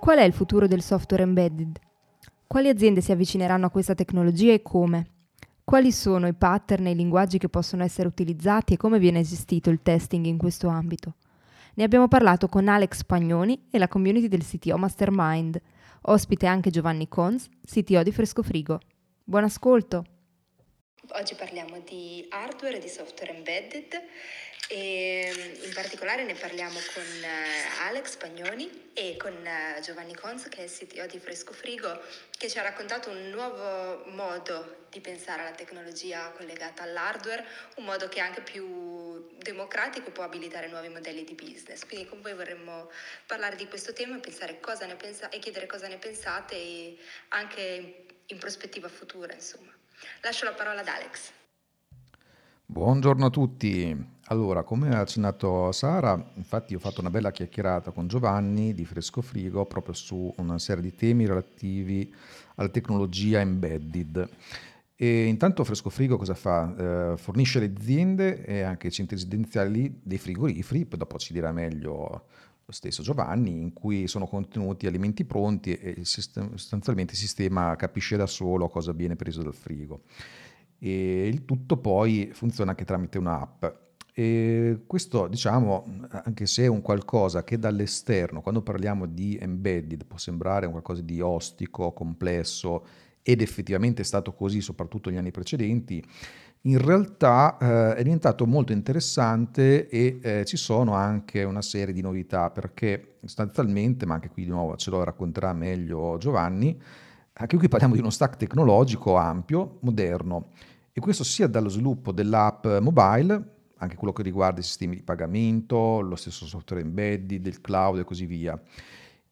Qual è il futuro del software embedded? Quali aziende si avvicineranno a questa tecnologia e come? Quali sono i pattern e i linguaggi che possono essere utilizzati e come viene gestito il testing in questo ambito? Ne abbiamo parlato con Alex Pagnoni e la community del CTO Mastermind. Ospite anche Giovanni Cons, CTO di Fresco Frigo. Buon ascolto! Oggi parliamo di hardware e di software embedded e in particolare ne parliamo con eh, Alex Pagnoni e con eh, Giovanni Cons che è il CTO di Fresco Frigo che ci ha raccontato un nuovo modo di pensare alla tecnologia collegata all'hardware, un modo che è anche più democratico e può abilitare nuovi modelli di business. Quindi con voi vorremmo parlare di questo tema pensa- e chiedere cosa ne pensate e anche in prospettiva futura, insomma. Lascio la parola ad Alex. Buongiorno a tutti. Allora, come ha accennato Sara, infatti ho fatto una bella chiacchierata con Giovanni di Fresco Frigo proprio su una serie di temi relativi alla tecnologia embedded. E intanto Fresco Frigo cosa fa? Eh, fornisce le aziende e anche i centri residenziali dei frigoriferi, poi dopo ci dirà meglio lo stesso Giovanni, in cui sono contenuti alimenti pronti e sostanzialmente il sistema capisce da solo cosa viene preso dal frigo. E il tutto poi funziona anche tramite un'app. E questo, diciamo, anche se è un qualcosa che dall'esterno, quando parliamo di embedded, può sembrare un qualcosa di ostico, complesso, ed effettivamente è stato così soprattutto negli anni precedenti, in realtà eh, è diventato molto interessante e eh, ci sono anche una serie di novità perché sostanzialmente, ma anche qui di nuovo ce lo racconterà meglio Giovanni, anche qui parliamo di uno stack tecnologico ampio, moderno. E questo sia dallo sviluppo dell'app mobile, anche quello che riguarda i sistemi di pagamento, lo stesso software embedded, del cloud e così via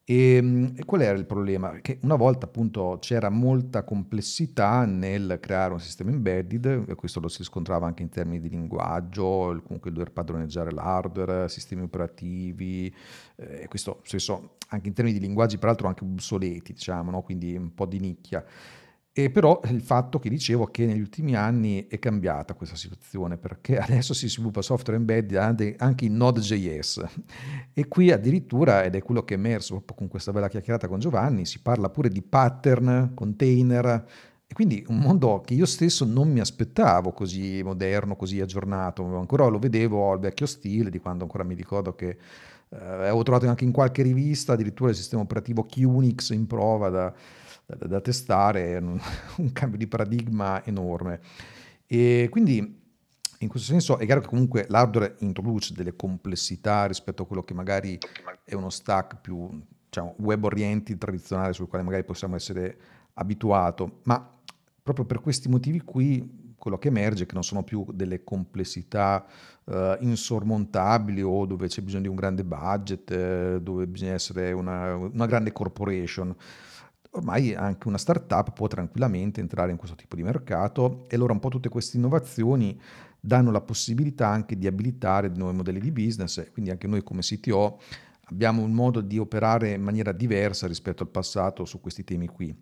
e, ehm, e, qual era il problema? Che una volta appunto c'era molta complessità nel creare un sistema embedded, e questo lo si riscontrava anche in termini di linguaggio, comunque il dover padroneggiare l'hardware, sistemi operativi, eh, questo stesso anche in termini di linguaggi peraltro anche obsoleti, diciamo, no? quindi un po' di nicchia. E però il fatto che dicevo che negli ultimi anni è cambiata questa situazione perché adesso si sviluppa software embedded anche in Node.js e qui addirittura, ed è quello che è emerso proprio con questa bella chiacchierata con Giovanni, si parla pure di pattern, container e quindi un mondo che io stesso non mi aspettavo così moderno, così aggiornato, ancora lo vedevo al vecchio stile di quando ancora mi ricordo che eh, avevo trovato anche in qualche rivista addirittura il sistema operativo QNX in prova da da, da testare, un, un cambio di paradigma enorme. E quindi in questo senso è chiaro che comunque l'hardware introduce delle complessità rispetto a quello che magari è uno stack più diciamo, web orienti tradizionale sul quale magari possiamo essere abituato, ma proprio per questi motivi qui quello che emerge è che non sono più delle complessità uh, insormontabili o dove c'è bisogno di un grande budget, eh, dove bisogna essere una, una grande corporation ormai anche una startup può tranquillamente entrare in questo tipo di mercato e allora un po' tutte queste innovazioni danno la possibilità anche di abilitare nuovi modelli di business, quindi anche noi come CTO abbiamo un modo di operare in maniera diversa rispetto al passato su questi temi qui.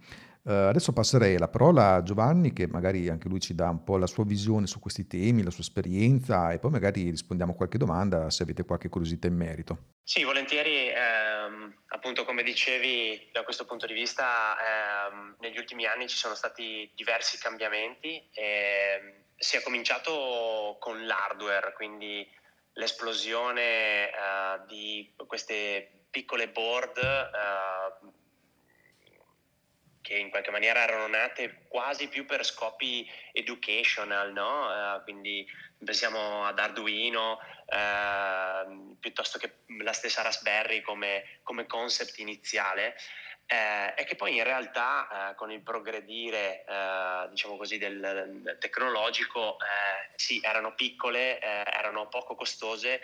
Uh, adesso passerei la parola a Giovanni che magari anche lui ci dà un po' la sua visione su questi temi, la sua esperienza e poi magari rispondiamo a qualche domanda se avete qualche curiosità in merito. Sì, volentieri, ehm, appunto come dicevi da questo punto di vista ehm, negli ultimi anni ci sono stati diversi cambiamenti, e si è cominciato con l'hardware, quindi l'esplosione eh, di queste piccole board eh, che in qualche maniera erano nate quasi più per scopi educational, no? Uh, quindi pensiamo ad Arduino uh, piuttosto che la stessa Raspberry come, come concept iniziale. eh, è che poi in realtà eh, con il progredire eh, diciamo così, del, del tecnologico eh, sì, erano piccole, eh, erano poco costose,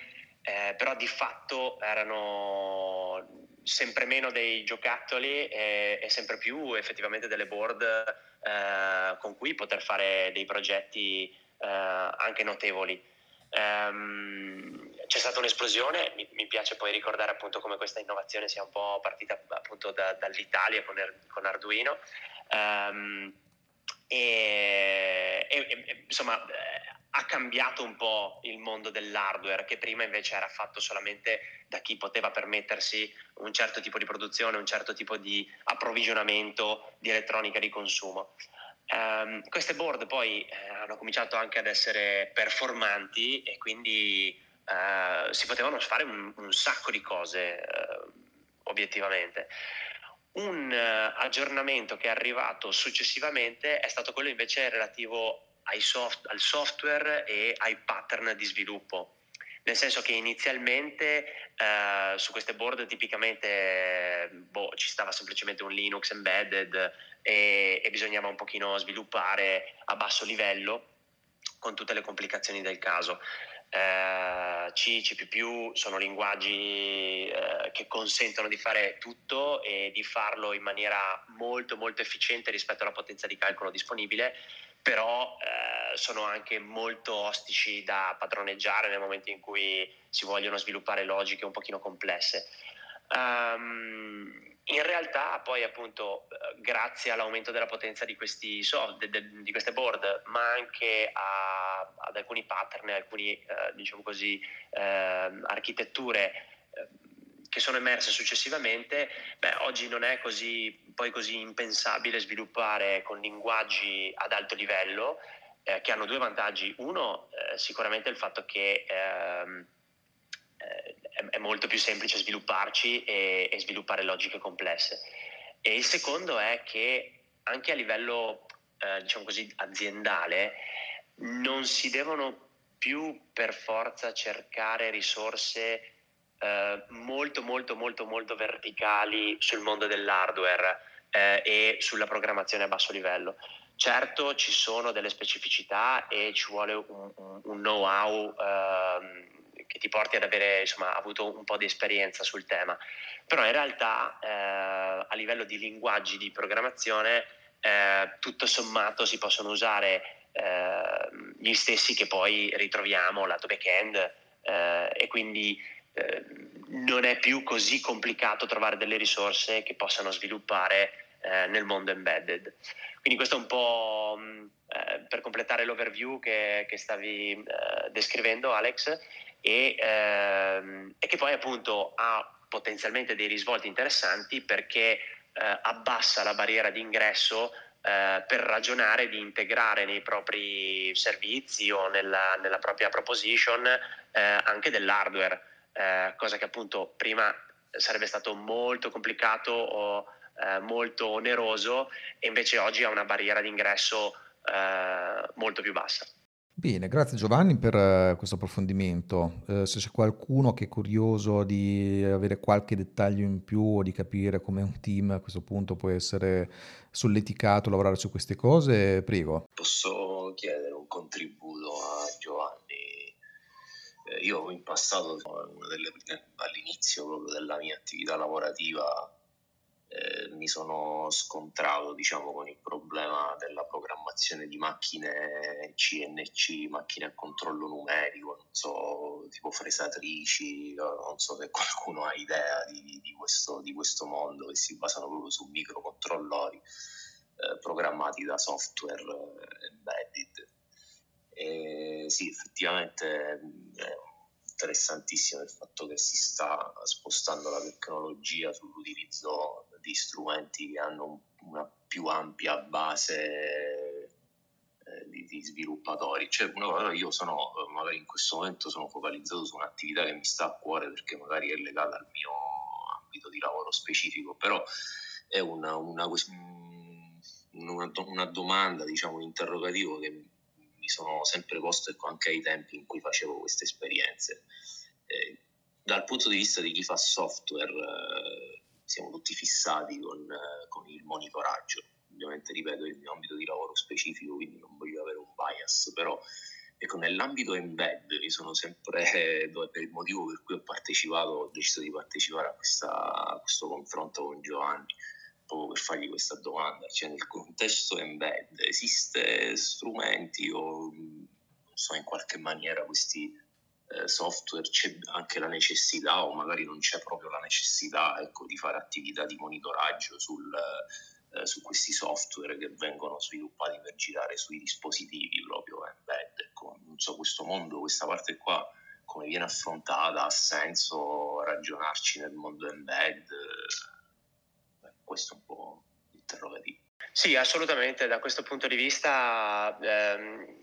però di fatto erano sempre meno dei giocattoli e, e sempre più effettivamente delle board con cui poter fare dei progetti anche notevoli. Um, c'è stata un'esplosione, mi, mi, piace poi ricordare appunto come questa innovazione sia un po' partita appunto da, dall'Italia con, con Arduino um, e, e, e, insomma eh, ha cambiato un po' il mondo dell'hardware che prima invece era fatto solamente da chi poteva permettersi un certo tipo di produzione, un certo tipo di approvvigionamento di elettronica di consumo. Um, queste board poi eh, hanno cominciato anche ad essere performanti e quindi eh, si potevano fare un, un sacco di cose eh, obiettivamente. Un uh, aggiornamento che è arrivato successivamente è stato quello invece relativo soft, al software e ai pattern di sviluppo nel senso che inizialmente eh, su queste board tipicamente boh, ci stava semplicemente un Linux embedded e, e, bisognava un pochino sviluppare a basso livello con tutte le complicazioni del caso. Eh, C, C++ sono linguaggi eh, che consentono di fare tutto e di farlo in maniera molto molto efficiente rispetto alla potenza di calcolo disponibile però eh, sono anche molto ostici da padroneggiare nel momento in cui si vogliono sviluppare logiche un pochino complesse. Um, in realtà poi appunto grazie all'aumento della potenza di, questi soft, de, de, di queste board ma anche a, ad alcuni pattern, alcune eh, diciamo eh, architetture eh, che sono emerse successivamente, beh, oggi non è così, poi così impensabile sviluppare con linguaggi ad alto livello eh, che hanno due vantaggi. Uno, eh, sicuramente il fatto che ehm, eh, è molto più semplice svilupparci e, e, sviluppare logiche complesse. E il secondo è che anche a livello, eh, diciamo così, aziendale, non si devono più per forza cercare risorse eh, molto molto molto molto verticali sul mondo dell'hardware eh, e sulla programmazione a basso livello. Certo ci sono delle specificità e ci vuole un, un, know-how ehm, che ti porti ad avere insomma, avuto un po' di esperienza sul tema, però in realtà eh, a livello di linguaggi di programmazione eh, tutto sommato si possono usare eh, gli stessi che poi ritroviamo lato back-end eh, e quindi non è più così complicato trovare delle risorse che possano sviluppare eh, nel mondo embedded. Quindi questo è un po' mh, mm, eh, per completare l'overview che, che stavi eh, descrivendo Alex e, ehm, e, che poi appunto ha potenzialmente dei risvolti interessanti perché eh, abbassa la barriera d'ingresso eh, per ragionare di integrare nei propri servizi o nella, nella propria proposition eh, anche dell'hardware eh, cosa che appunto prima sarebbe stato molto complicato o eh, molto oneroso e invece oggi ha una barriera d'ingresso eh, molto più bassa. Bene, grazie Giovanni per uh, questo approfondimento. Uh, se c'è qualcuno che è curioso di avere qualche dettaglio in più o di capire come un team a questo punto può essere solleticato a lavorare su queste cose, prego. Posso chiedere un contributo a? Eh, io in passato, delle, all'inizio proprio della mia attività lavorativa, eh, mi sono scontrato diciamo, con il problema della programmazione di macchine CNC, macchine a controllo numerico, non so, tipo fresatrici, non so se qualcuno ha idea di, di, questo, di questo, mondo che si basano proprio su microcontrollori eh, programmati da software eh, embedded. E sì, effettivamente è interessantissimo il fatto che si sta spostando la tecnologia sull'utilizzo di strumenti che hanno una più ampia base eh, di, di, sviluppatori. Cioè, io sono, magari in questo momento sono focalizzato su un'attività che mi sta a cuore perché magari è legata al mio ambito di lavoro specifico, però è una, una, una, una domanda, diciamo, un interrogativo che sono sempre posto ecco, anche ai tempi in cui facevo queste esperienze. Eh, dal punto di vista di chi fa software, eh, siamo tutti fissati con, con il monitoraggio. Ovviamente, ripeto, il mio ambito di lavoro specifico, quindi non voglio avere un bias, però ecco, nell'ambito embed mi sono sempre, per il motivo per cui ho partecipato, ho deciso di partecipare a, questa, a questo confronto con Giovanni, proprio per fargli questa domanda, cioè nel contesto embed esiste strumenti o so in qualche maniera questi eh, software c'è anche la necessità o magari non c'è proprio la necessità ecco, di fare attività di monitoraggio sul, eh, su questi software che vengono sviluppati per girare sui dispositivi proprio embed. Ecco, non so, questo mondo, questa parte qua come viene affrontata, ha senso ragionarci nel mondo embed? Beh, questo è un po' l'interrogativo. Sì, assolutamente, da questo punto di vista ehm,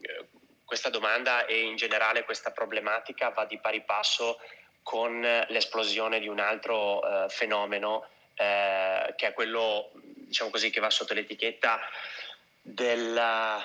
questa domanda e in generale questa problematica va di pari passo con l'esplosione di un altro eh, fenomeno eh, che è quello diciamo così, che va sotto l'etichetta della,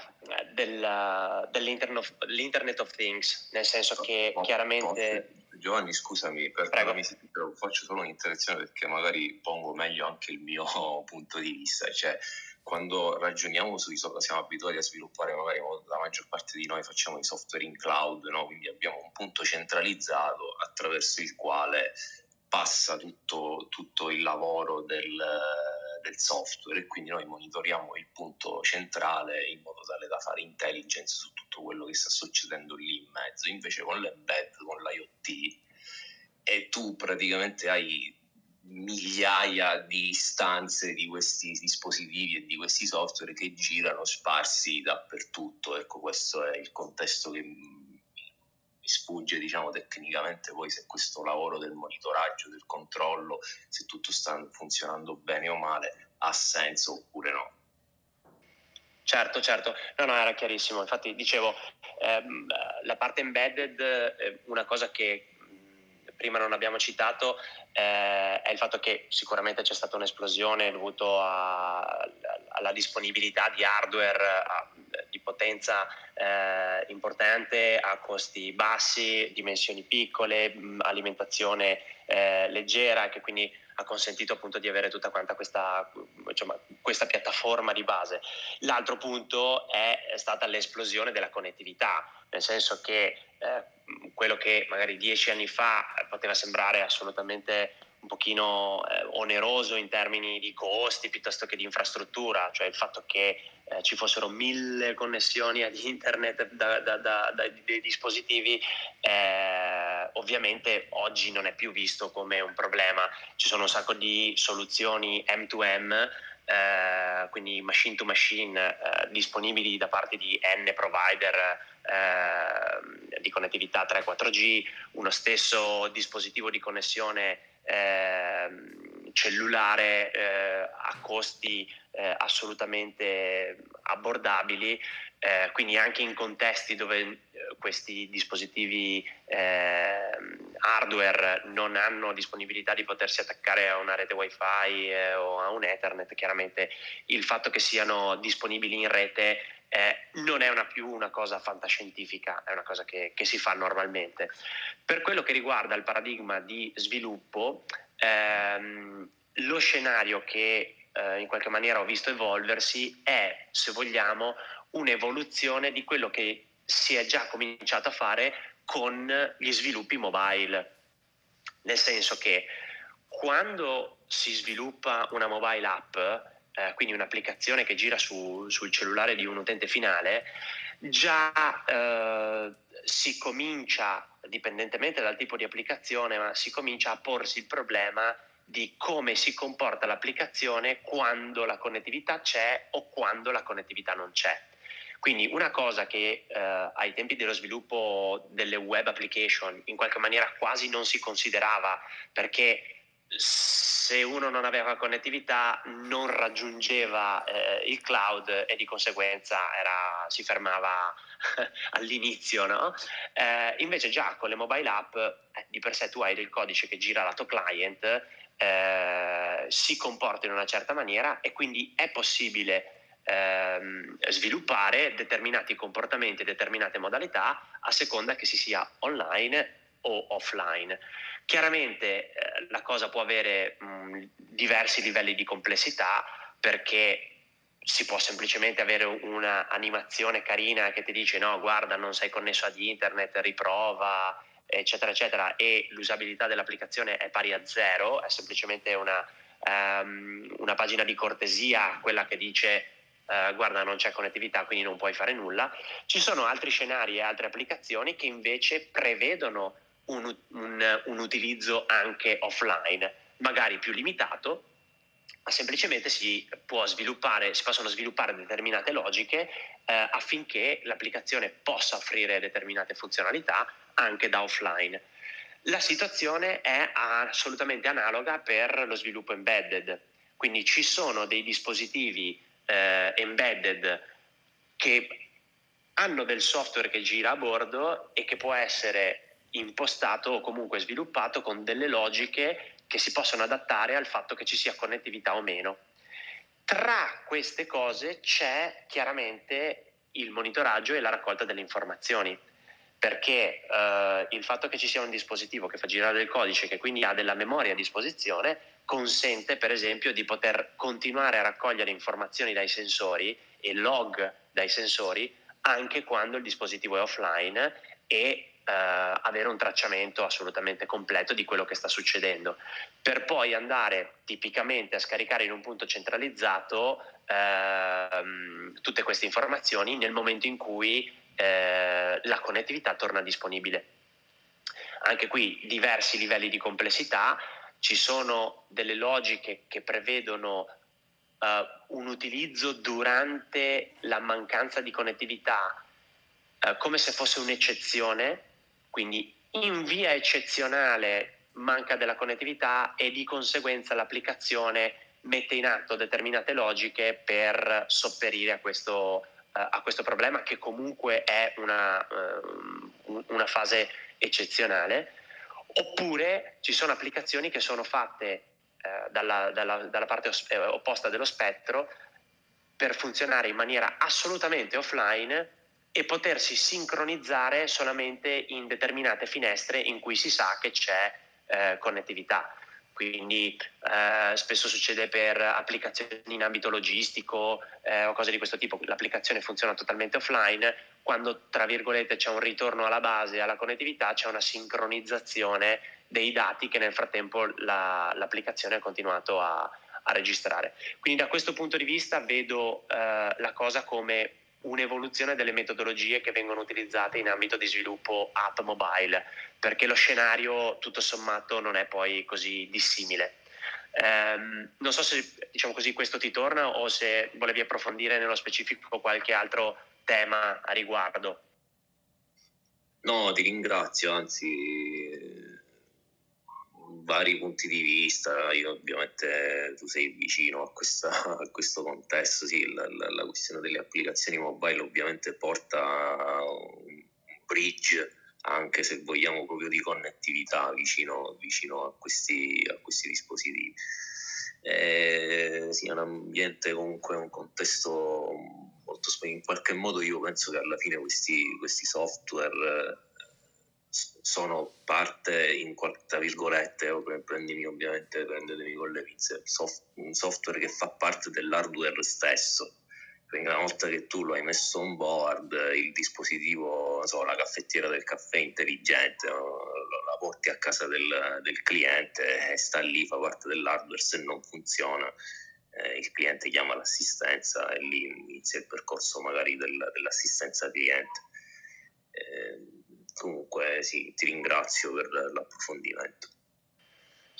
della, dell'internet, of, of Things, nel senso che chiaramente... Giovanni, scusami, perdonami se faccio solo un'interruzione perché magari pongo meglio anche il mio punto di vista. Cioè, quando ragioniamo sui software, siamo abituati a sviluppare, magari la maggior parte di noi facciamo i software in cloud, no? quindi abbiamo un punto centralizzato attraverso il quale passa tutto, tutto il lavoro del, del, software e quindi noi monitoriamo il punto centrale in modo tale da fare intelligence su tutto quello che sta succedendo lì in mezzo. Invece con l'embed, con l'IoT, e tu praticamente hai migliaia di istanze di questi dispositivi e di questi software che girano sparsi dappertutto. Ecco, questo è il contesto che sfugge, diciamo, tecnicamente poi se questo lavoro del monitoraggio, del controllo, se tutto sta funzionando bene o male, ha senso oppure no. Certo, certo, no, no, era chiarissimo. Infatti dicevo, ehm, la parte embedded, è una cosa che prima non abbiamo citato eh, è il fatto che sicuramente c'è stata un'esplosione dovuta alla disponibilità di hardware a, di potenza eh, importante a costi bassi, dimensioni piccole, alimentazione eh, leggera che quindi ha consentito appunto di avere tutta quanta questa, insomma, questa piattaforma di base. L'altro punto è stata l'esplosione della connettività, nel senso che eh, quello che magari dieci anni fa poteva sembrare assolutamente un pochino eh, oneroso in termini di costi piuttosto che di infrastruttura, cioè il fatto che eh, ci fossero mille connessioni ad internet da, da, da, dai dispositivi, eh, ovviamente oggi non è più visto come un problema. Ci sono un sacco di soluzioni M2M eh, quindi machine to machine eh, disponibili da parte di N provider eh, di connettività 3-4G, uno stesso dispositivo di connessione ehm, cellulare eh, a costi eh, assolutamente abbordabili, eh, quindi anche in contesti dove eh, questi dispositivi eh, hardware non hanno disponibilità di potersi attaccare a una rete wifi eh, o a un ethernet, chiaramente il fatto che siano disponibili in rete eh, non è una più una cosa fantascientifica, è una cosa che, che, si fa normalmente. Per quello che riguarda il paradigma di sviluppo, ehm, lo scenario che eh, in qualche maniera ho visto evolversi è, se vogliamo, un'evoluzione di quello che si è già cominciato a fare con gli sviluppi mobile. Nel senso che quando si sviluppa una mobile app, eh, quindi un'applicazione che gira su, sul cellulare di un utente finale, già eh, si comincia, dipendentemente dal tipo di applicazione, ma si comincia a porsi il problema di come si comporta l'applicazione quando la connettività c'è o quando la connettività non c'è. Quindi una cosa che eh, ai tempi dello sviluppo delle web application in qualche maniera quasi non si considerava perché se uno non aveva connettività non raggiungeva eh, il cloud e di conseguenza era, si fermava all'inizio. No? Eh, invece già con le mobile app eh, di per sé tu hai del codice che gira lato client, eh, si comporta in una certa maniera e quindi è possibile ehm, sviluppare determinati comportamenti, determinate modalità a seconda che si sia online o offline. Chiaramente eh, la cosa può avere mh, diversi livelli di complessità perché si può semplicemente avere una animazione carina che ti dice no guarda non sei connesso ad internet, riprova eccetera eccetera e l'usabilità dell'applicazione è pari a zero, è semplicemente una, um, una pagina di cortesia, quella che dice uh, guarda non c'è connettività quindi non puoi fare nulla. Ci sono altri scenari e altre applicazioni che invece prevedono un, un, un utilizzo anche offline, magari più limitato, ma semplicemente si, si possono sviluppare determinate logiche eh, affinché l'applicazione possa offrire determinate funzionalità anche da offline. La situazione è assolutamente analoga per lo sviluppo embedded, quindi ci sono dei dispositivi eh, embedded che hanno del software che gira a bordo e che può essere impostato o comunque sviluppato con delle logiche che si possono adattare al fatto che ci sia connettività o meno. Tra queste cose c'è chiaramente il monitoraggio e la raccolta delle informazioni, perché eh, il fatto che ci sia un dispositivo che fa girare il codice, che quindi ha della memoria a disposizione, consente per esempio di poter continuare a raccogliere informazioni dai sensori e log dai sensori anche quando il dispositivo è offline e eh, avere un tracciamento assolutamente completo di quello che sta succedendo, per poi andare tipicamente a scaricare in un punto centralizzato ehm, tutte queste informazioni nel momento in cui eh, la connettività torna disponibile. Anche qui diversi livelli di complessità, ci sono delle logiche che prevedono uh, un utilizzo durante la mancanza di connettività uh, come se fosse un'eccezione quindi in via eccezionale manca della connettività e di conseguenza l'applicazione mette in atto determinate logiche per sopperire a questo, uh, a questo problema che comunque è una, uh, una, fase eccezionale. Oppure ci sono applicazioni che sono fatte uh, dalla, dalla, dalla, parte os- opposta dello spettro per funzionare in maniera assolutamente offline e potersi sincronizzare solamente in determinate finestre in cui si sa che c'è eh, connettività. Quindi eh, spesso succede per applicazioni in ambito logistico eh, o cose di questo tipo, l'applicazione funziona totalmente offline, quando tra virgolette c'è un ritorno alla base, alla connettività, c'è una sincronizzazione dei dati che nel frattempo la, l'applicazione ha continuato a, a, registrare. Quindi da questo punto di vista vedo eh, la cosa come un'evoluzione delle metodologie che vengono utilizzate in ambito di sviluppo app mobile, perché lo scenario tutto sommato non è poi così dissimile. Um, non so se diciamo così, questo ti torna o se volevi approfondire nello specifico qualche altro tema a riguardo. No, ti ringrazio, anzi vari punti di vista, io ovviamente tu sei vicino a, questa, a questo contesto, sì, la, la, la, questione delle applicazioni mobile ovviamente porta a un bridge anche se vogliamo proprio di connettività vicino, vicino a, questi, a, questi, dispositivi. Eh, sì, è un ambiente comunque, un contesto molto in qualche modo io penso che alla fine questi, questi software sono parte, in, tra virgolette, prendimi ovviamente, prendetemi con le pinze, soft, un software che fa parte dell'hardware stesso. Quindi una volta che tu lo hai messo on board, il dispositivo, so, la caffettiera del caffè intelligente, la porti a casa del, del, cliente e sta lì, fa parte dell'hardware, se non funziona eh, il cliente chiama l'assistenza e lì inizia il percorso magari del, dell'assistenza cliente. Eh, comunque sì, ti ringrazio per l'approfondimento.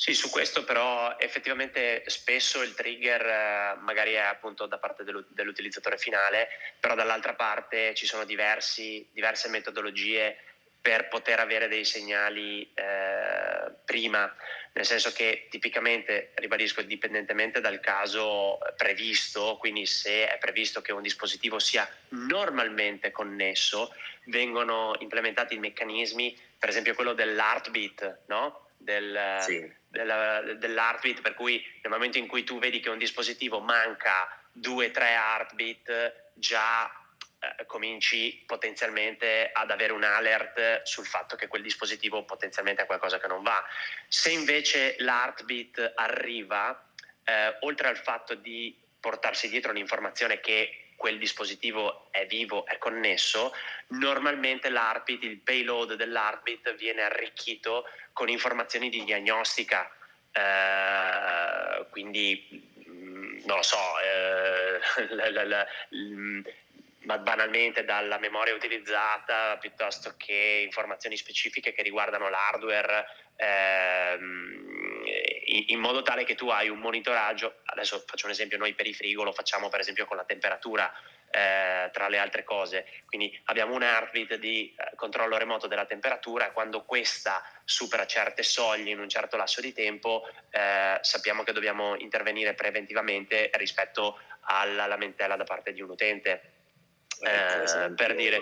Sì, su questo però effettivamente spesso il trigger eh, magari è appunto da parte dell'utilizzatore finale, però dall'altra parte ci sono diversi, diverse metodologie per poter avere dei segnali eh, prima, nel senso che tipicamente, ribadisco, dipendentemente dal caso previsto, quindi se è previsto che un dispositivo sia normalmente connesso, vengono implementati meccanismi, per esempio quello dell'heartbeat, no? Del, sì. della, dell'heartbeat, per cui nel momento in cui tu vedi che un dispositivo manca 2-3 heartbeat, già eh, cominci potenzialmente ad avere un alert sul fatto che quel dispositivo potenzialmente ha qualcosa che non va. Se invece l'heartbeat arriva, eh, oltre al fatto di portarsi dietro l'informazione che quel dispositivo è vivo, è connesso, normalmente l'heartbeat, il payload dell'heartbeat viene arricchito con informazioni di diagnostica. Eh, quindi mm, non lo so, eh, la, la, la, ma banalmente dalla memoria utilizzata piuttosto che informazioni specifiche che riguardano l'hardware ehm, in, modo tale che tu hai un monitoraggio. Adesso faccio un esempio noi per i frigo lo facciamo per esempio con la temperatura eh, tra le altre cose. Quindi abbiamo un heartbeat di eh, controllo remoto della temperatura. Quando questa supera certe soglie in un certo lasso di tempo eh, sappiamo che dobbiamo intervenire preventivamente rispetto alla lamentela da parte di un utente eh, per dire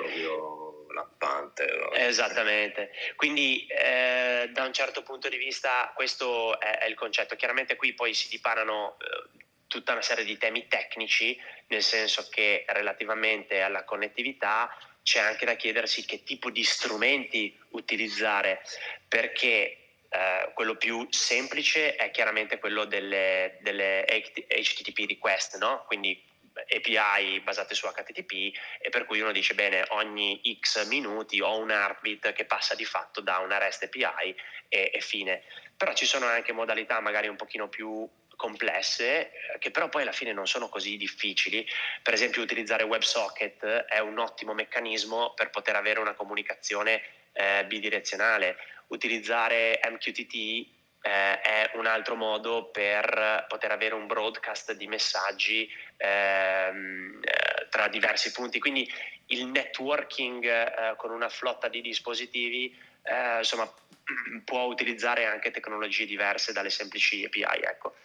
lampante. Esattamente, quindi eh, da un certo punto di vista questo è, è, il concetto. Chiaramente qui poi si dipanano eh, tutta una serie di temi tecnici, nel senso che relativamente alla connettività c'è anche da chiedersi che tipo di strumenti utilizzare, perché eh, quello più semplice è chiaramente quello delle, delle HTTP request, no? quindi API basate su HTTP e per cui uno dice bene ogni x minuti ho un heartbeat che passa di fatto da una REST API e, e fine. Però ci sono anche modalità magari un pochino più complesse che però poi alla fine non sono così difficili. Per esempio utilizzare WebSocket è un ottimo meccanismo per poter avere una comunicazione eh, bidirezionale. Utilizzare MQTT eh, è un altro modo per poter avere un broadcast di messaggi ehm, eh, tra diversi punti. Quindi il networking eh, con una flotta di dispositivi eh, insomma, può utilizzare anche tecnologie diverse dalle semplici API. Ecco.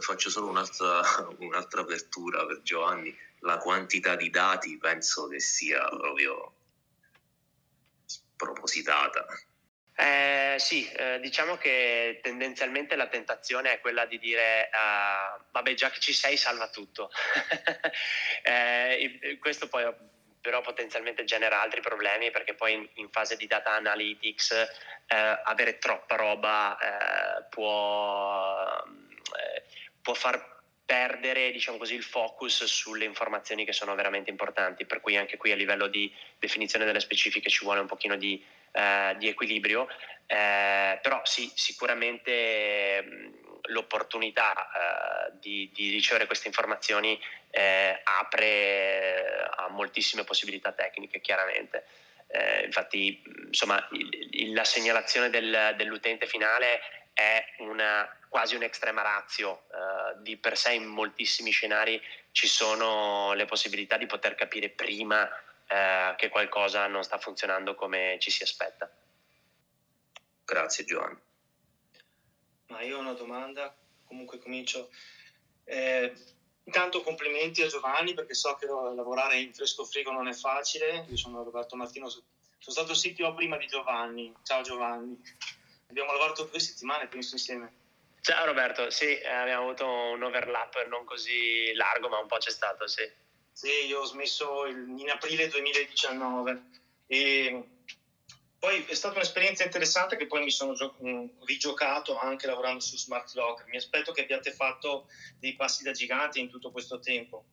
Faccio solo un'altra, un'altra apertura per Giovanni. La quantità di dati penso che sia proprio spropositata. Eh, sì, eh, diciamo che tendenzialmente la tentazione è quella di dire uh, vabbè già che ci sei salva tutto. eh, questo poi però potenzialmente genera altri problemi perché poi in, in fase di data analytics eh, avere troppa roba eh, può, eh, può far perdere diciamo così, il focus sulle informazioni che sono veramente importanti, per cui anche qui a livello di definizione delle specifiche ci vuole un pochino di, eh, di equilibrio, eh, però sì, sicuramente mh, l'opportunità eh, di, di, ricevere queste informazioni eh, apre a moltissime possibilità tecniche, chiaramente. Eh, infatti, insomma, il, il, la segnalazione del, dell'utente finale è una, quasi un'extrema razio. Uh, di per sé in moltissimi scenari ci sono le possibilità di poter capire prima uh, che qualcosa non sta funzionando come ci si aspetta. Grazie Giovanni. Ma io ho una domanda, comunque comincio. Eh, intanto complimenti a Giovanni perché so che lavorare in fresco frigo non è facile. Io sono Roberto Martino, sono stato CTO prima di Giovanni. Ciao Giovanni. Abbiamo lavorato due settimane, penso, insieme. Ciao Roberto, sì, eh, abbiamo avuto un overlap non così largo, ma un po' c'è stato, sì. Sì, io ho smesso in aprile 2019 e poi è stata un'esperienza interessante che poi mi sono gio- mm, rigiocato anche lavorando su Smart Lock. Mi aspetto che abbiate fatto dei passi da gigante in tutto questo tempo.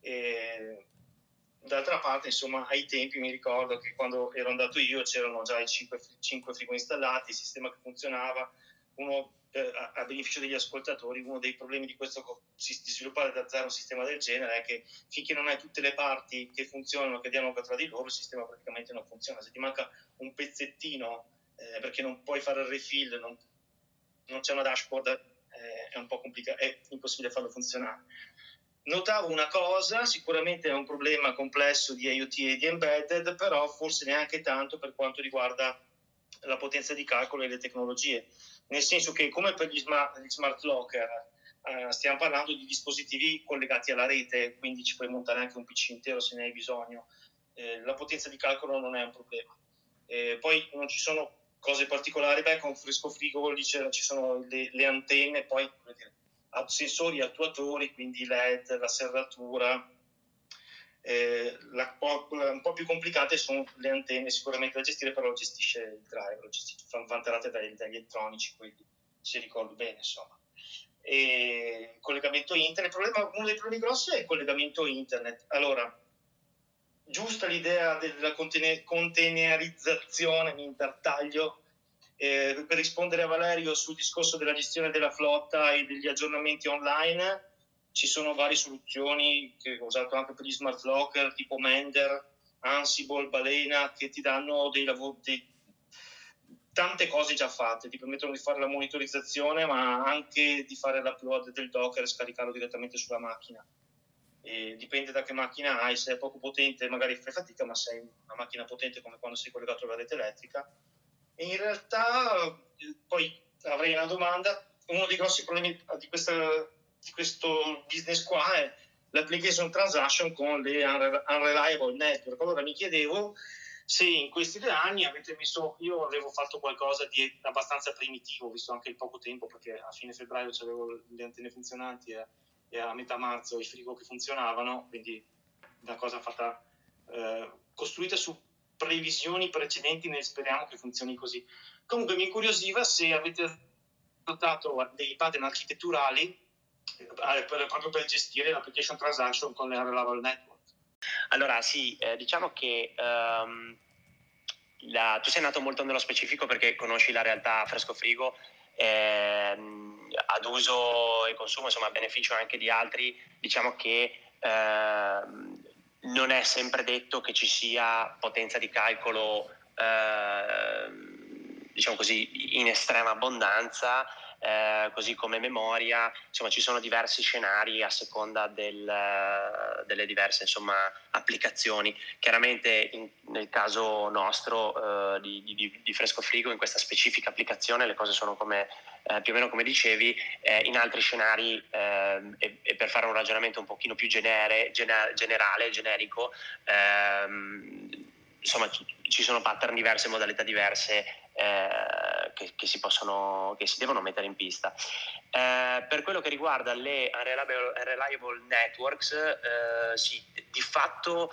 E D'altra parte, insomma, ai tempi mi ricordo che quando ero andato io c'erano già i 5, 5 frigo installati, il sistema che funzionava, uno eh, a, beneficio degli ascoltatori, uno dei problemi di questo di sviluppare da zero un sistema del genere è che finché non hai tutte le parti che funzionano, che dialoga tra di loro, il sistema praticamente non funziona. Se ti manca un pezzettino eh, perché non puoi fare il refill, non, non c'è una dashboard, eh, è un po' complicato, è impossibile farlo funzionare. Notavo una cosa, sicuramente è un problema complesso di IoT e di embedded, però forse neanche tanto per quanto riguarda la potenza di calcolo e le tecnologie, nel senso che come per gli smart, gli smart locker eh, stiamo parlando di dispositivi collegati alla rete, quindi ci puoi montare anche un PC intero se ne hai bisogno, eh, la potenza di calcolo non è un problema. Eh, poi non ci sono cose particolari, beh con Fresco Frigo ci sono le, le antenne, poi sensori attuatori, quindi LED, la serratura. Eh, la, un po' più complicate sono le antenne sicuramente da gestire, però lo gestisce il driver, lo gestisce, vanterate dagli, dagli elettronici, quindi si ricorda bene insomma. E collegamento internet, problema, uno dei problemi grossi è il collegamento internet. Allora, giusta l'idea della containerizzazione, mi intertaglio, eh, per rispondere a Valerio sul discorso della gestione della flotta e degli aggiornamenti online, ci sono varie soluzioni che ho usato anche per gli smart locker, tipo Mender, Ansible, Balena, che ti danno dei lavori, dei, tante cose già fatte, ti permettono di fare la monitorizzazione, ma anche di fare l'upload del Docker e scaricarlo direttamente sulla macchina. E dipende da che macchina hai, se è poco potente magari fai fatica, ma se hai una macchina potente come quando sei collegato alla rete elettrica. E in realtà, poi avrei una domanda, uno dei grossi problemi di, questa, questo business qua è l'application transaction con le unreliable network. Allora mi chiedevo se in questi due anni avete messo, io avevo fatto qualcosa di abbastanza primitivo, visto anche il poco tempo, perché a fine febbraio avevo le antenne funzionanti e e a metà marzo i frigo che funzionavano, quindi una cosa fatta, eh, costruita su previsioni precedenti, ne speriamo che funzioni così. Comunque mi incuriosiva se avete adottato dei pattern architetturali per, proprio per gestire l'application transaction con le Reliable Network. Allora sì, eh, diciamo che um, la, tu sei andato molto nello specifico perché conosci la realtà fresco frigo ehm, ad uso e consumo, insomma a beneficio anche di altri, diciamo che ehm, non è sempre detto che ci sia potenza di calcolo ehm, diciamo così in estrema abbondanza eh, così come memoria, insomma ci sono diversi scenari a seconda del, delle diverse insomma, applicazioni. Chiaramente in, nel caso nostro eh, di, di, di, Fresco Frigo, in questa specifica applicazione le cose sono come, eh, più o meno come dicevi, eh, in altri scenari ehm, e, e, per fare un ragionamento un pochino più genere, gener, generale, generico, ehm, insomma ci sono pattern diverse, modalità diverse eh, che, che, si possono, che si devono mettere in pista. Eh, per quello che riguarda le unreliable, unreliable networks, eh, sì, di fatto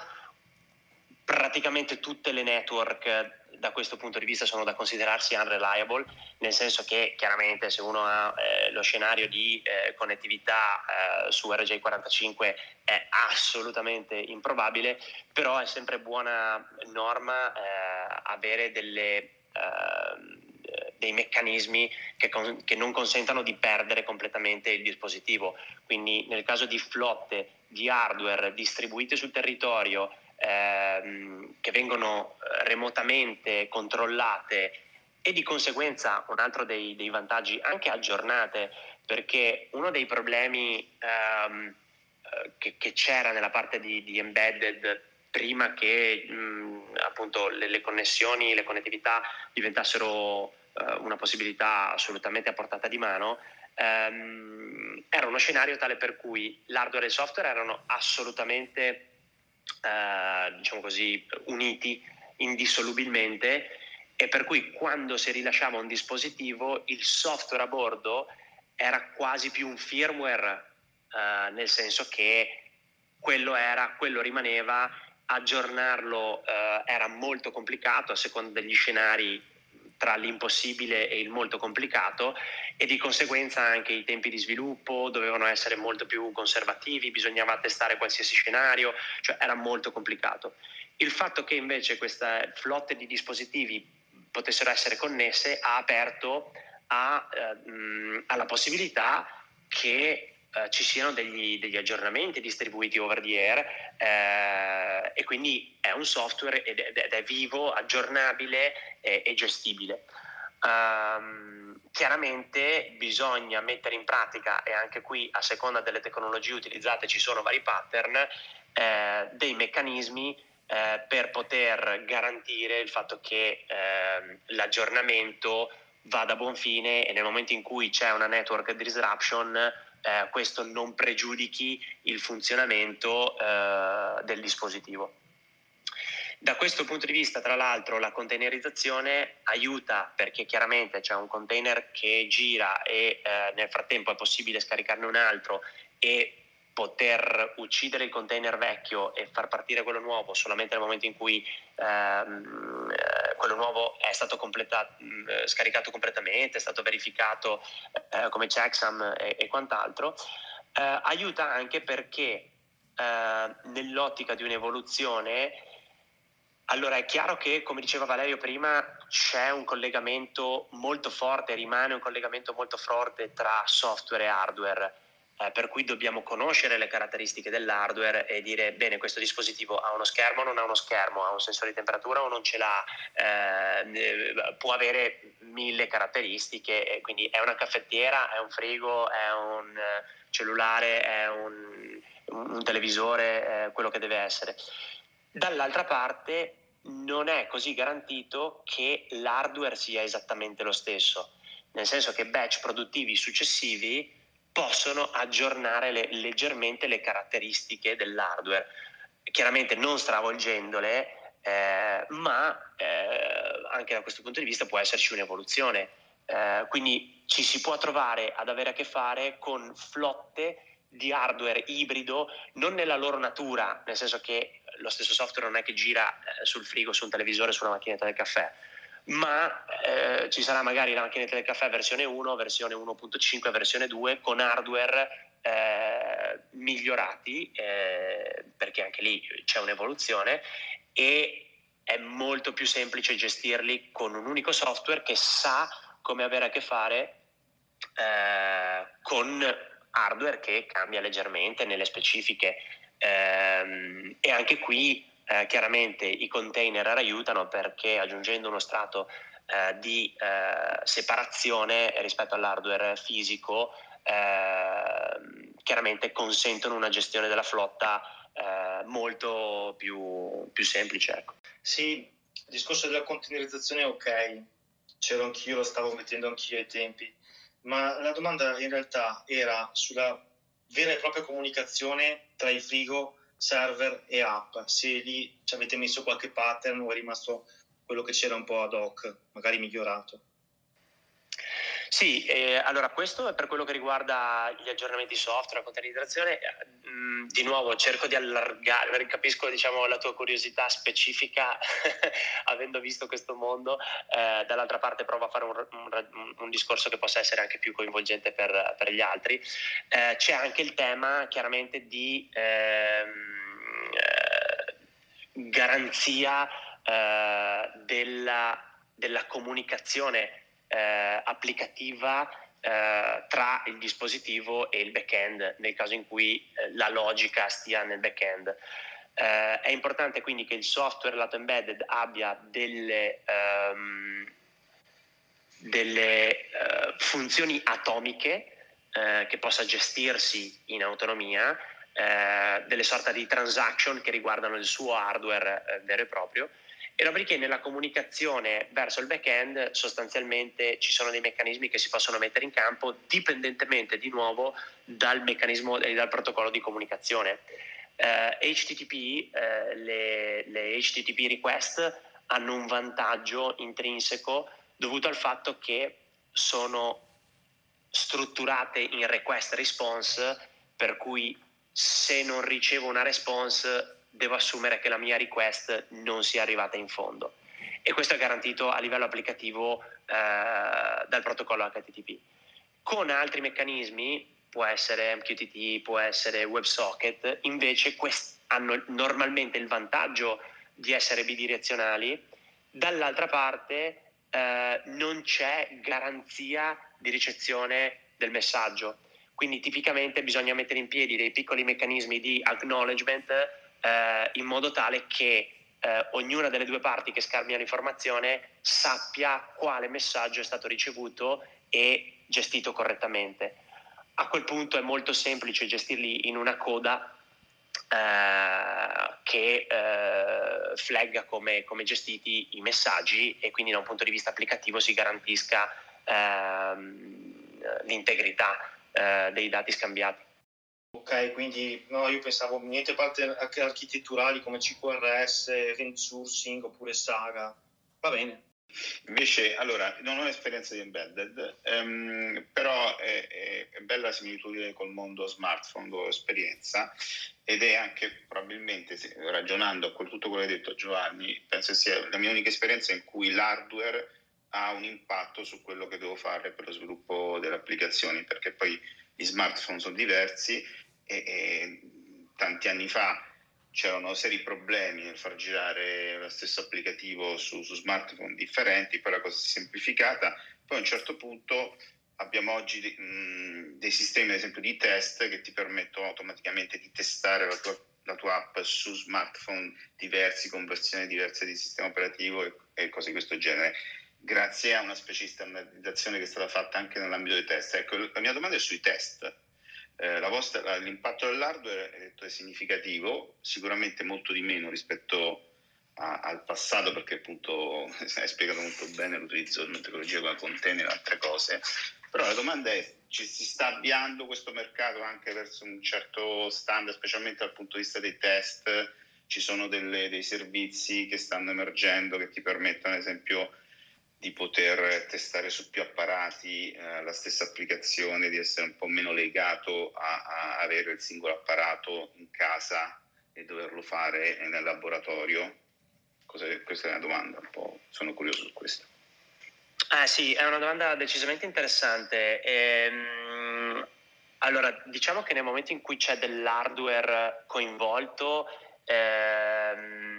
praticamente tutte le network da questo punto di vista sono da considerarsi unreliable, nel senso che chiaramente se uno ha eh, lo scenario di eh, connettività eh, su RJ45 è assolutamente improbabile, però è sempre buona norma eh, avere delle Ehm, dei meccanismi che, con, che, non consentano di perdere completamente il dispositivo. Quindi nel caso di flotte di hardware distribuite sul territorio ehm, che vengono eh, remotamente controllate e di conseguenza un altro dei, dei vantaggi anche aggiornate perché uno dei problemi ehm, eh, che, che, c'era nella parte di, di embedded prima che mh, appunto le, le, connessioni, le connettività diventassero una possibilità assolutamente a portata di mano, ehm, era uno scenario tale per cui l'hardware e il software erano assolutamente eh, diciamo così, uniti indissolubilmente e per cui quando si rilasciava un dispositivo il software a bordo era quasi più un firmware eh, nel senso che quello era, quello rimaneva aggiornarlo eh, era molto complicato a seconda degli scenari tra l'impossibile e il molto complicato e di conseguenza anche i tempi di sviluppo dovevano essere molto più conservativi, bisognava testare qualsiasi scenario, cioè era molto complicato. Il fatto che invece queste flotte di dispositivi potessero essere connesse ha aperto a, eh, alla possibilità che eh, ci siano degli, degli, aggiornamenti distribuiti over the air eh, e quindi è un software ed è, ed è vivo, aggiornabile e, e gestibile. Um, chiaramente bisogna mettere in pratica, e anche qui a seconda delle tecnologie utilizzate ci sono vari pattern, eh, dei meccanismi eh, per poter garantire il fatto che eh, l'aggiornamento vada a buon fine e nel momento in cui c'è una network disruption eh, questo non pregiudichi il funzionamento eh, del dispositivo. Da questo punto di vista, tra l'altro, la containerizzazione aiuta perché chiaramente c'è un container che gira e eh, nel frattempo è possibile scaricarne un altro e poter uccidere il container vecchio e far partire quello nuovo solamente nel momento in cui ehm, eh, quello nuovo è stato completato, mm, eh, scaricato completamente, è stato verificato eh, come checksum e, e quant'altro, eh, aiuta anche perché eh, nell'ottica di un'evoluzione allora è chiaro che, come diceva Valerio prima, c'è un collegamento molto forte, rimane un collegamento molto forte tra software e hardware eh, per cui dobbiamo conoscere le caratteristiche dell'hardware e dire bene questo dispositivo ha uno schermo o non ha uno schermo, ha un sensore di temperatura o non ce l'ha, eh, può avere mille caratteristiche, quindi è una caffettiera, è un frigo, è un cellulare, è un, un televisore, è quello che deve essere. Dall'altra parte non è così garantito che l'hardware sia esattamente lo stesso, nel senso che batch produttivi successivi possono aggiornare le, leggermente le caratteristiche dell'hardware, chiaramente non stravolgendole, eh, ma eh, anche da questo punto di vista può esserci un'evoluzione. Eh, quindi ci si può trovare ad avere a che fare con flotte di hardware ibrido, non nella loro natura, nel senso che lo stesso software non è che gira eh, sul frigo, su un televisore, su una macchinetta del caffè, ma eh, ci sarà magari la macchinetta del caffè versione 1, versione 1.5, versione 2 con hardware eh, migliorati, eh, perché anche lì c'è un'evoluzione e è molto più semplice gestirli con un unico software che sa come avere a che fare eh, con hardware che cambia leggermente nelle specifiche. Ehm, e anche qui eh, chiaramente i container aiutano perché aggiungendo uno strato eh, di eh, separazione rispetto all'hardware fisico ehm, chiaramente consentono una gestione della flotta eh, molto più, più semplice. Ecco. Sì, il discorso della containerizzazione è ok, c'ero anch'io, lo stavo mettendo anch'io ai tempi, ma la domanda in realtà era sulla vera e propria comunicazione tra il frigo server e app, se lì ci avete messo qualche pattern o è rimasto quello che c'era un po' ad hoc, magari migliorato. Sì, eh, allora questo è per quello che riguarda gli aggiornamenti software, la containerizzazione. Mm, di nuovo cerco di allargare, capisco diciamo, la tua curiosità specifica avendo visto questo mondo, eh, dall'altra parte provo a fare un, un, un, discorso che possa essere anche più coinvolgente per, per gli altri. Eh, c'è anche il tema chiaramente di ehm, eh, garanzia eh, della, della comunicazione eh, applicativa eh, tra il dispositivo e il back-end, nel caso in cui eh, la logica stia nel back-end. Eh, è importante quindi che il software lato embedded abbia delle, um, delle uh, funzioni atomiche uh, che possa gestirsi in autonomia, uh, delle sorte di transaction che riguardano il suo hardware vero e proprio e dopodiché nella comunicazione verso il back-end sostanzialmente ci sono dei meccanismi che si possono mettere in campo dipendentemente di nuovo dal meccanismo e dal protocollo di comunicazione. Eh, HTTP, eh, le, le HTTP request hanno un vantaggio intrinseco dovuto al fatto che sono strutturate in request response per cui se non ricevo una response devo assumere che la mia request non sia arrivata in fondo. E questo è garantito a livello applicativo eh, dal protocollo HTTP. Con altri meccanismi, può essere MQTT, può essere WebSocket, invece quest- hanno normalmente il vantaggio di essere bidirezionali, dall'altra parte eh, non c'è garanzia di ricezione del messaggio. Quindi tipicamente bisogna mettere in piedi dei piccoli meccanismi di acknowledgement eh, in modo tale che eh, ognuna delle due parti che scambia l'informazione sappia quale messaggio è stato ricevuto e gestito correttamente. A quel punto è molto semplice gestirli in una coda eh, che eh, flagga come, come, gestiti i messaggi e quindi da un punto di vista applicativo si garantisca ehm, l'integrità eh, dei dati scambiati. Ok, quindi no, io pensavo niente parte architetturali come CQRS, event sourcing oppure Saga. Va bene. Invece, allora, non ho esperienza di embedded, ehm, però è, è, bella la similitudine col mondo smartphone, ho esperienza, ed è anche probabilmente, ragionando a tutto quello che hai detto Giovanni, penso sia la mia unica esperienza in cui l'hardware ha un impatto su quello che devo fare per lo sviluppo delle applicazioni, perché poi gli smartphone sono diversi e, e tanti anni fa c'erano seri problemi nel far girare lo stesso applicativo su, su, smartphone differenti, poi la cosa si è semplificata, poi a un certo punto abbiamo oggi de, mh, dei sistemi ad esempio di test che ti permettono automaticamente di testare la tua, la tua app su smartphone diversi con versioni diverse di sistema operativo e, e cose di questo genere grazie a una specie di standardizzazione che è stata fatta anche nell'ambito dei test. Ecco, la mia domanda è sui test. Eh, vostra, l'impatto dell'hardware è, detto, è, significativo, sicuramente molto di meno rispetto a, al passato, perché appunto hai spiegato molto bene l'utilizzo di una tecnologia come container e altre cose. Però la domanda è: ci si sta avviando questo mercato anche verso un certo standard, specialmente dal punto di vista dei test? Ci sono delle, dei servizi che stanno emergendo che ti permettono, ad esempio, di poter testare su più apparati eh, la stessa applicazione, di essere un po' meno legato a, a, avere il singolo apparato in casa e doverlo fare nel laboratorio? Cosa, questa è una domanda, un po', sono curioso su questo. Ah sì, è una domanda decisamente interessante. Ehm, allora, diciamo che nel momento in cui c'è dell'hardware coinvolto, ehm,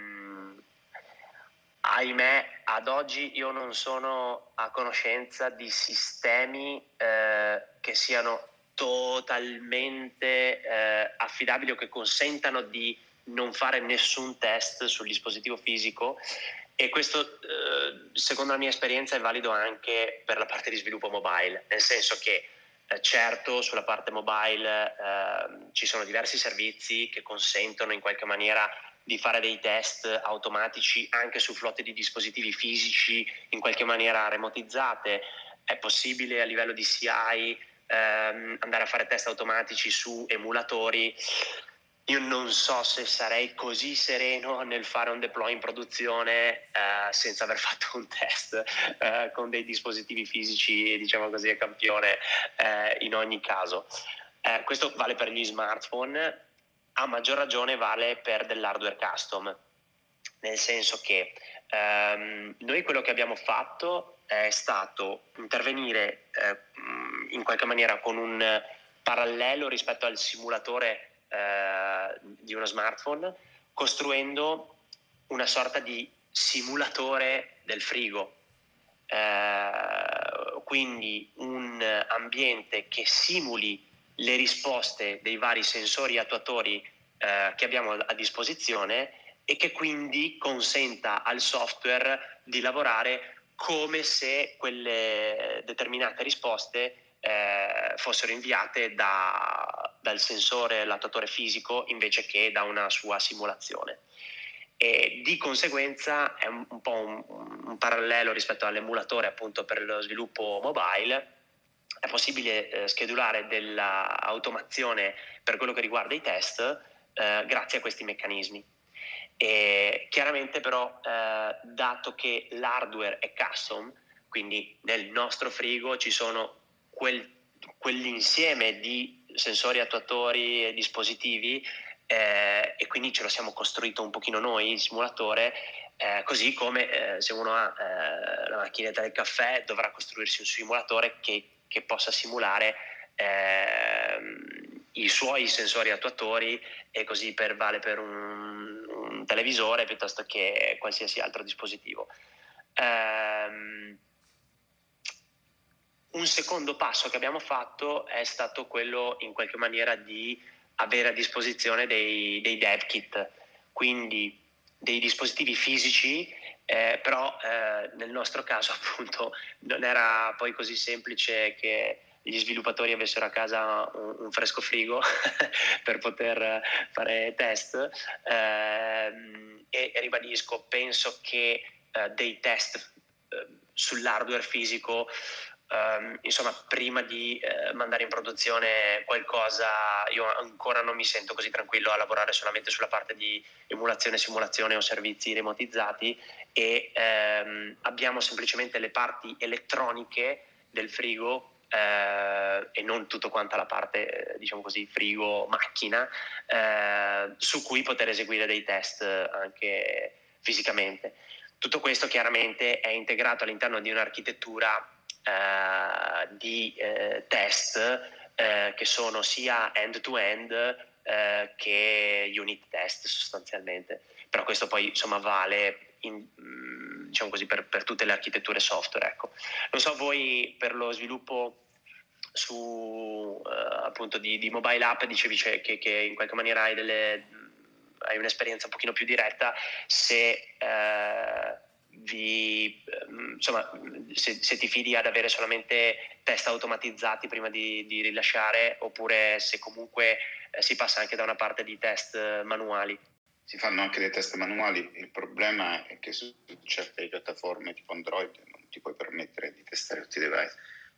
ahimè, ad oggi io non sono a conoscenza di sistemi eh, che siano totalmente eh, affidabili o che consentano di non fare nessun test sul dispositivo fisico. E questo eh, secondo la mia esperienza è valido anche per la parte di sviluppo mobile, nel senso che eh, certo sulla parte mobile eh, ci sono diversi servizi che consentono in qualche maniera di fare dei test automatici anche su flotte di dispositivi fisici in qualche maniera remotizzate. È possibile a livello di CI ehm, andare a fare test automatici su emulatori. Io non so se sarei così sereno nel fare un deploy in produzione eh, senza aver fatto un test eh, con dei dispositivi fisici, diciamo così, a campione eh, in ogni caso. Eh, questo vale per gli smartphone, a maggior ragione vale per dell'hardware custom, nel senso che ehm, noi quello che abbiamo fatto è stato intervenire eh, in qualche maniera con un parallelo rispetto al simulatore eh, di uno smartphone, costruendo una sorta di simulatore del frigo. Eh, quindi un ambiente che simuli le risposte dei vari sensori attuatori eh, che abbiamo a disposizione e che quindi consenta al software di lavorare come se quelle determinate risposte eh, fossero inviate da, dal sensore, l'attuatore fisico, invece che da una sua simulazione. E di conseguenza è un, un po' un, un parallelo rispetto all'emulatore appunto per lo sviluppo mobile, è possibile eh, schedulare dell'automazione per quello che riguarda i test eh, grazie a questi meccanismi. E chiaramente però, eh, dato che l'hardware è custom, quindi nel nostro frigo ci sono quel, quell'insieme di sensori attuatori e dispositivi eh, e quindi ce lo siamo costruito un pochino noi il simulatore eh, così come eh, se uno ha eh, la macchinetta del caffè dovrà costruirsi un simulatore che che possa simulare ehm, i suoi sensori attuatori e così per, vale per un, un, televisore piuttosto che qualsiasi altro dispositivo. Um, un secondo passo che abbiamo fatto è stato quello in qualche maniera di avere a disposizione dei, dei dev kit, quindi dei dispositivi fisici eh, però eh, nel nostro caso appunto non era poi così semplice che gli sviluppatori avessero a casa un, un fresco frigo per poter fare test. Eh, e, e, ribadisco, penso che eh, dei test eh, sull'hardware fisico Um, insomma, prima di eh, mandare in produzione qualcosa, io ancora non mi sento così tranquillo a lavorare solamente sulla parte di emulazione, simulazione o servizi remotizzati e ehm, abbiamo semplicemente le parti elettroniche del frigo eh, e non tutto quanto la parte, eh, diciamo così, frigo, macchina, eh, su cui poter eseguire dei test anche fisicamente. Tutto questo chiaramente è integrato all'interno di un'architettura eh, di eh, test eh, che sono sia end-to-end eh, che unit test sostanzialmente. Però questo poi insomma vale in, mm, diciamo così, per, per, tutte le architetture software. Ecco. Non so voi per lo sviluppo su appunto di, di, mobile app dicevi che, che, in qualche maniera hai, delle, hai un'esperienza un pochino più diretta se uh, vi, ehm, insomma, se, se, ti fidi ad avere solamente test automatizzati prima di, di rilasciare oppure se comunque eh, si passa anche da una parte di test manuali. Si fanno anche dei test manuali, il problema è che su certe piattaforme tipo Android non ti puoi permettere di testare tutti i device,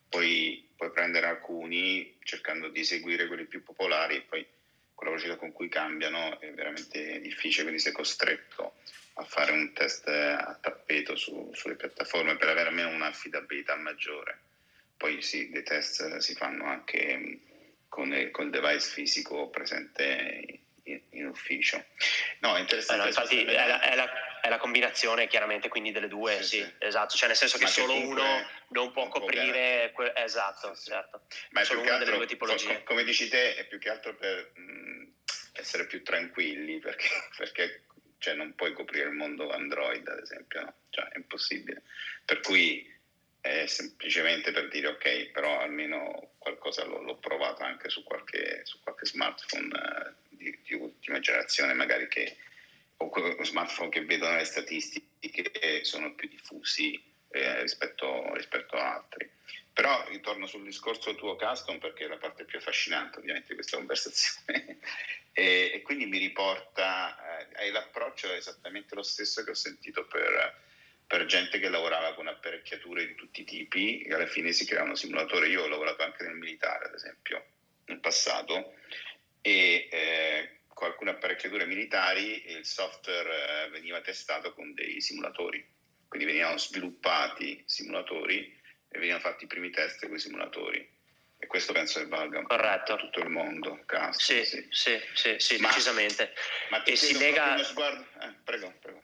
poi puoi prendere alcuni cercando di seguire quelli più popolari e poi con la velocità con cui cambiano è veramente difficile, quindi sei costretto a fare un test a tappeto su, sulle piattaforme per avere almeno un'affidabilità maggiore. Poi sì, dei test si fanno anche con il, con il device fisico presente in, in ufficio. No, è interessante. Allora, infatti è la, è, la, è la, combinazione chiaramente quindi delle due, sì, sì, sì. esatto, cioè nel senso che, che solo uno non può coprire, que- esatto, sì, certo. Ma è solo una delle due tipologie. Come dici te, è più che altro per mh, essere più tranquilli, perché, perché cioè non puoi coprire il mondo Android ad esempio, no? cioè è impossibile. Per cui è semplicemente per dire ok, però almeno qualcosa l'ho, l'ho provato anche su qualche, su qualche smartphone eh, di, di, ultima generazione, magari che, o smartphone che vedono le statistiche sono più diffusi eh, rispetto, rispetto a altri. Però ritorno sul discorso tuo custom perché è la parte più affascinante ovviamente di questa conversazione e, e, quindi mi riporta, eh, l'approccio è esattamente lo stesso che ho sentito per, per, gente che lavorava con apparecchiature di tutti i tipi e alla fine si creavano simulatori. Io ho lavorato anche nel militare ad esempio nel passato e eh, con alcune apparecchiature militari il software eh, veniva testato con dei simulatori, quindi venivano sviluppati simulatori e venivano fatti i primi test con i simulatori. E questo penso che valga Corretto. per tutto il mondo. Cast, sì, sì, sì, sì, sì ma, decisamente. Ma e si lega... Sguardo... Eh, prego, prego.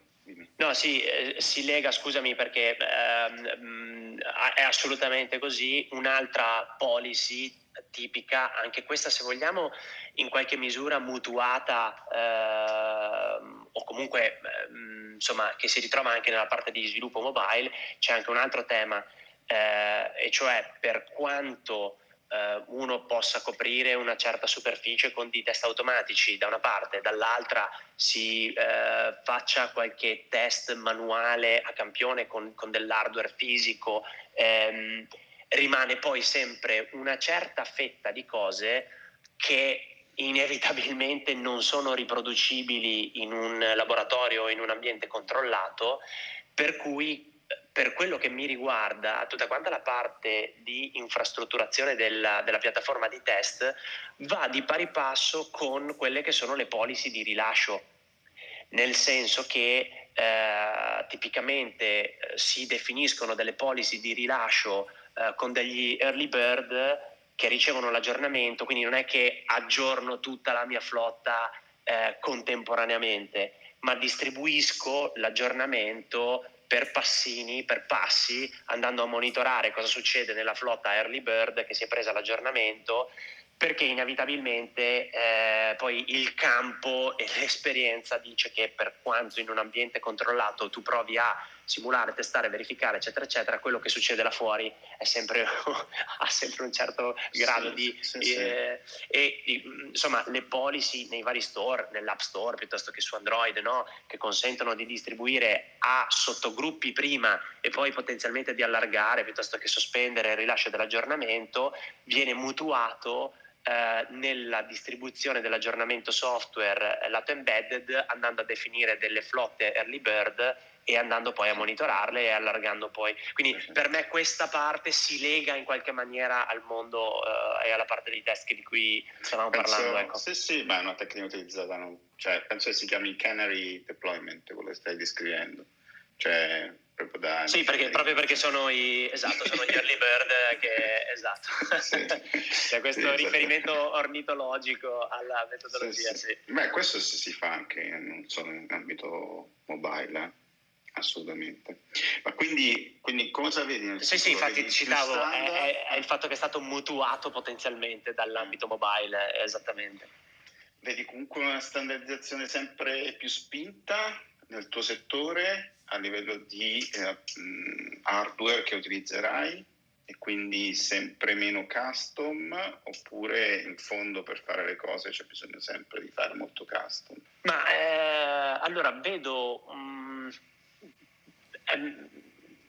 No, sì, eh, si lega, scusami, perché ehm, è assolutamente così. Un'altra policy tipica, anche questa se vogliamo in qualche misura mutuata eh, o comunque eh, insomma che si ritrova anche nella parte di sviluppo mobile, c'è anche un altro tema eh, e cioè per quanto eh, uno possa coprire una certa superficie con dei test automatici da una parte, dall'altra si eh, faccia qualche test manuale a campione con, con dell'hardware fisico, ehm, rimane poi sempre una certa fetta di cose che inevitabilmente non sono riproducibili in un laboratorio o in un ambiente controllato, per cui per quello che mi riguarda, tutta quanta la parte di infrastrutturazione della, della, piattaforma di test va di pari passo con quelle che sono le policy di rilascio, nel senso che eh, tipicamente eh, si definiscono delle policy di rilascio eh, con degli early bird che ricevono l'aggiornamento, quindi non è che aggiorno tutta la mia flotta eh, contemporaneamente, ma distribuisco l'aggiornamento per passini, per passi, andando a monitorare cosa succede nella flotta Early Bird che si è presa l'aggiornamento, perché inevitabilmente eh, poi il campo e l'esperienza dice che per quanto in un ambiente controllato tu provi a simulare, testare, verificare, eccetera, eccetera, quello che succede là fuori sempre, ha sempre un certo grado sì, di... Sì, eh, sì. E insomma le policy nei vari store, nell'app store piuttosto che su Android, no? che consentono di distribuire a sottogruppi prima e poi potenzialmente di allargare piuttosto che sospendere il rilascio dell'aggiornamento, viene mutuato eh, nella distribuzione dell'aggiornamento software eh, lato embedded andando a definire delle flotte early bird e andando poi a monitorarle e allargando poi. Quindi per me questa parte si lega in qualche maniera al mondo uh, e alla parte dei test di cui stavamo penso, parlando. Ecco. Sì, sì, ma è una tecnica utilizzata, no? cioè, penso che si chiami canary deployment, quello che stai descrivendo. Cioè, proprio da... Sì, perché, proprio perché sono i, esatto, sono gli early bird che, esatto, sì. c'è questo sì, riferimento esatto. ornitologico alla metodologia, sì, sì. Beh, questo si fa anche non solo in ambito mobile, eh? Assolutamente. Ma quindi, quindi cosa vedi nel Sì, sì, infatti citavo, è, è, è, il fatto che è stato mutuato potenzialmente dall'ambito mobile, esattamente. Vedi comunque una standardizzazione sempre più spinta nel tuo settore a livello di eh, hardware che utilizzerai e quindi sempre meno custom oppure in fondo per fare le cose c'è bisogno sempre di fare molto custom? Ma eh, allora vedo... Um,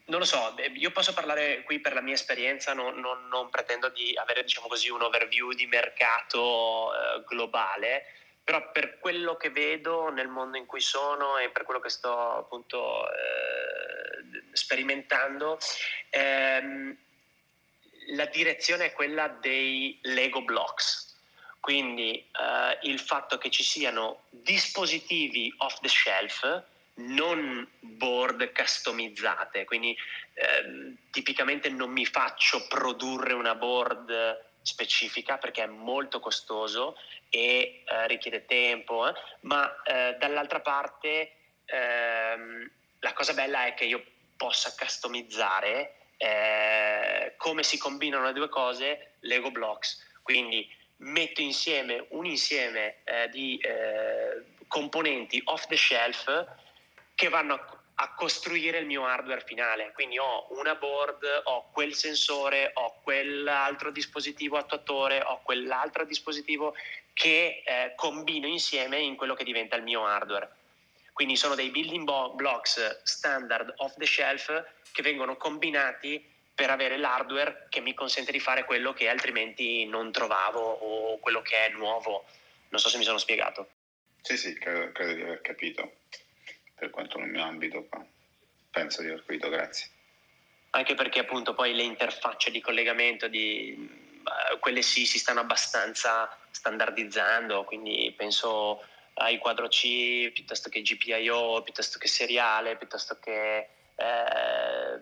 non lo so, io posso parlare qui per la mia esperienza, non, non, non pretendo di avere diciamo così, un overview di mercato eh, globale, però per quello che vedo nel mondo in cui sono e per quello che sto appunto eh, sperimentando, ehm, la direzione è quella dei Lego blocks. Quindi eh, il fatto che ci siano dispositivi off the shelf, non board customizzate, quindi eh, tipicamente non mi faccio produrre una board specifica perché è molto costoso e eh, richiede tempo, eh? ma eh, dall'altra parte ehm, la cosa bella è che io possa customizzare eh, come si combinano le due cose Lego Blocks, quindi metto insieme un insieme eh, di componenti off the shelf che vanno a a costruire il mio hardware finale. Quindi ho una board, ho quel sensore, ho quell'altro dispositivo attuatore, ho quell'altro dispositivo che eh, combino insieme in quello che diventa il mio hardware. Quindi sono dei building blocks standard off the shelf che vengono combinati per avere l'hardware che mi consente di fare quello che altrimenti non trovavo o quello che è nuovo. Non so se mi sono spiegato. Sì, sì, credo, credo di aver capito per quanto nel mio ambito penso di aver capito, grazie. Anche perché appunto poi le interfacce di collegamento di uh, quelle sì si stanno abbastanza standardizzando, quindi penso ai quadro C piuttosto che GPIO, piuttosto che seriale, piuttosto che eh,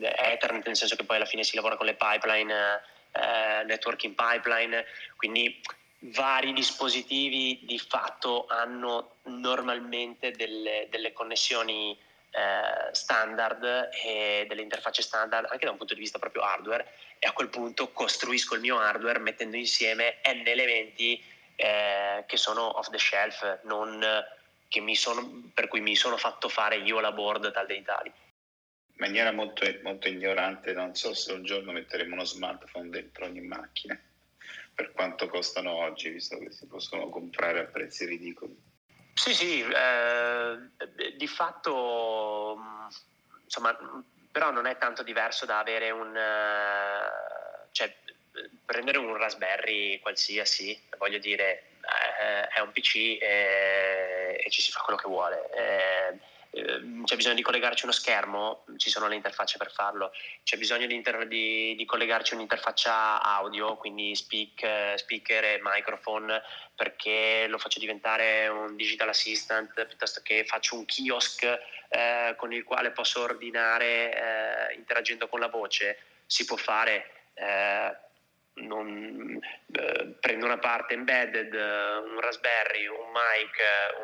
Ethernet, nel senso che poi alla fine si lavora con le pipeline, eh, networking pipeline, quindi vari dispositivi di fatto hanno normalmente delle, delle connessioni eh, standard e delle interfacce standard anche da un punto di vista proprio hardware e a quel punto costruisco il mio hardware mettendo insieme n elementi eh, che sono off the shelf, non sono, per cui mi sono fatto fare io la board tal dei tali. In maniera molto, molto ignorante, non so se un giorno metteremo uno smartphone dentro ogni macchina per quanto costano oggi, visto che si possono comprare a prezzi ridicoli. Sì, sì, eh, di fatto, insomma, però non è tanto diverso da avere un... Eh, cioè, prendere un Raspberry qualsiasi, voglio dire, eh, è un PC e, e, ci si fa quello che vuole. Eh, Ehm, c'è bisogno di collegarci uno schermo, ci sono le interfacce per farlo, c'è bisogno di, inter- di, di collegarci un'interfaccia audio, quindi speak, speaker e microphone, perché lo faccio diventare un digital assistant piuttosto che faccio un kiosk eh, con il quale posso ordinare eh, interagendo con la voce, si può fare. Eh, non, eh, prendo una parte embedded, un Raspberry, un mic,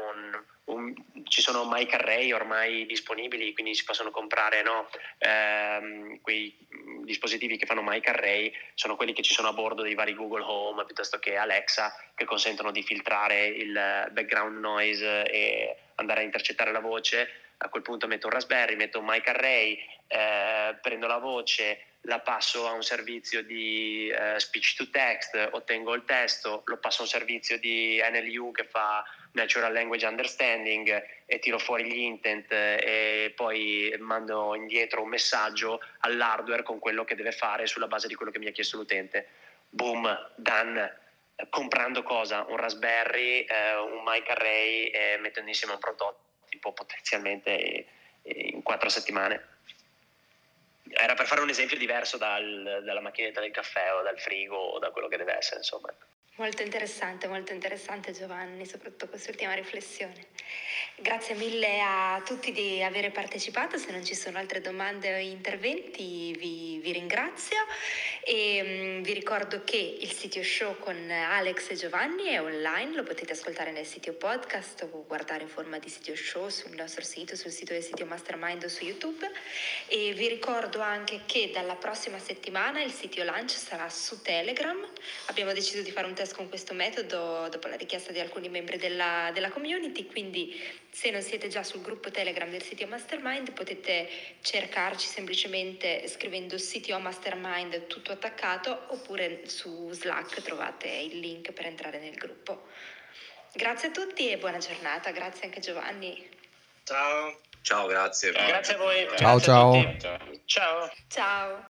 un, un, ci sono mic array ormai disponibili, quindi si possono comprare no? ehm, quei dispositivi che fanno mic array, sono quelli che ci sono a bordo dei vari Google Home piuttosto che Alexa, che consentono di filtrare il background noise e andare a intercettare la voce. A quel punto metto un Raspberry, metto un mic array, eh, prendo la voce, la passo a un servizio di eh, speech to text, ottengo il testo, lo passo a un servizio di NLU che fa Natural Language Understanding e tiro fuori gli intent e poi mando indietro un messaggio all'hardware con quello che deve fare sulla base di quello che mi ha chiesto l'utente. Boom, done. Comprando cosa? Un Raspberry, eh, un mic array e mettendo insieme un prototipo potenzialmente in quattro settimane. Era per fare un esempio diverso dal, dalla macchinetta del caffè o dal frigo o da quello che deve essere, insomma. Molto interessante, molto interessante Giovanni, soprattutto quest'ultima riflessione. Grazie mille a tutti di aver partecipato, se non ci sono altre domande o interventi vi, vi ringrazio. E um, vi ricordo che il sito show con Alex e Giovanni è online, lo potete ascoltare nel sito podcast o guardare in forma di sito show sul nostro sito, sul sito del sito Mastermind o su YouTube. E vi ricordo anche che dalla prossima settimana il sito launch sarà su Telegram, abbiamo deciso di fare un test con questo metodo dopo la richiesta di alcuni membri della, della community, quindi se non siete già sul gruppo Telegram del CTO Mastermind potete cercarci semplicemente scrivendo CTO Mastermind tutto attaccato oppure su Slack trovate il link per entrare nel gruppo. Grazie a tutti e buona giornata, grazie anche Giovanni. Ciao. Ciao, grazie. Grazie a voi. Ciao, grazie ciao. A ciao. Ciao.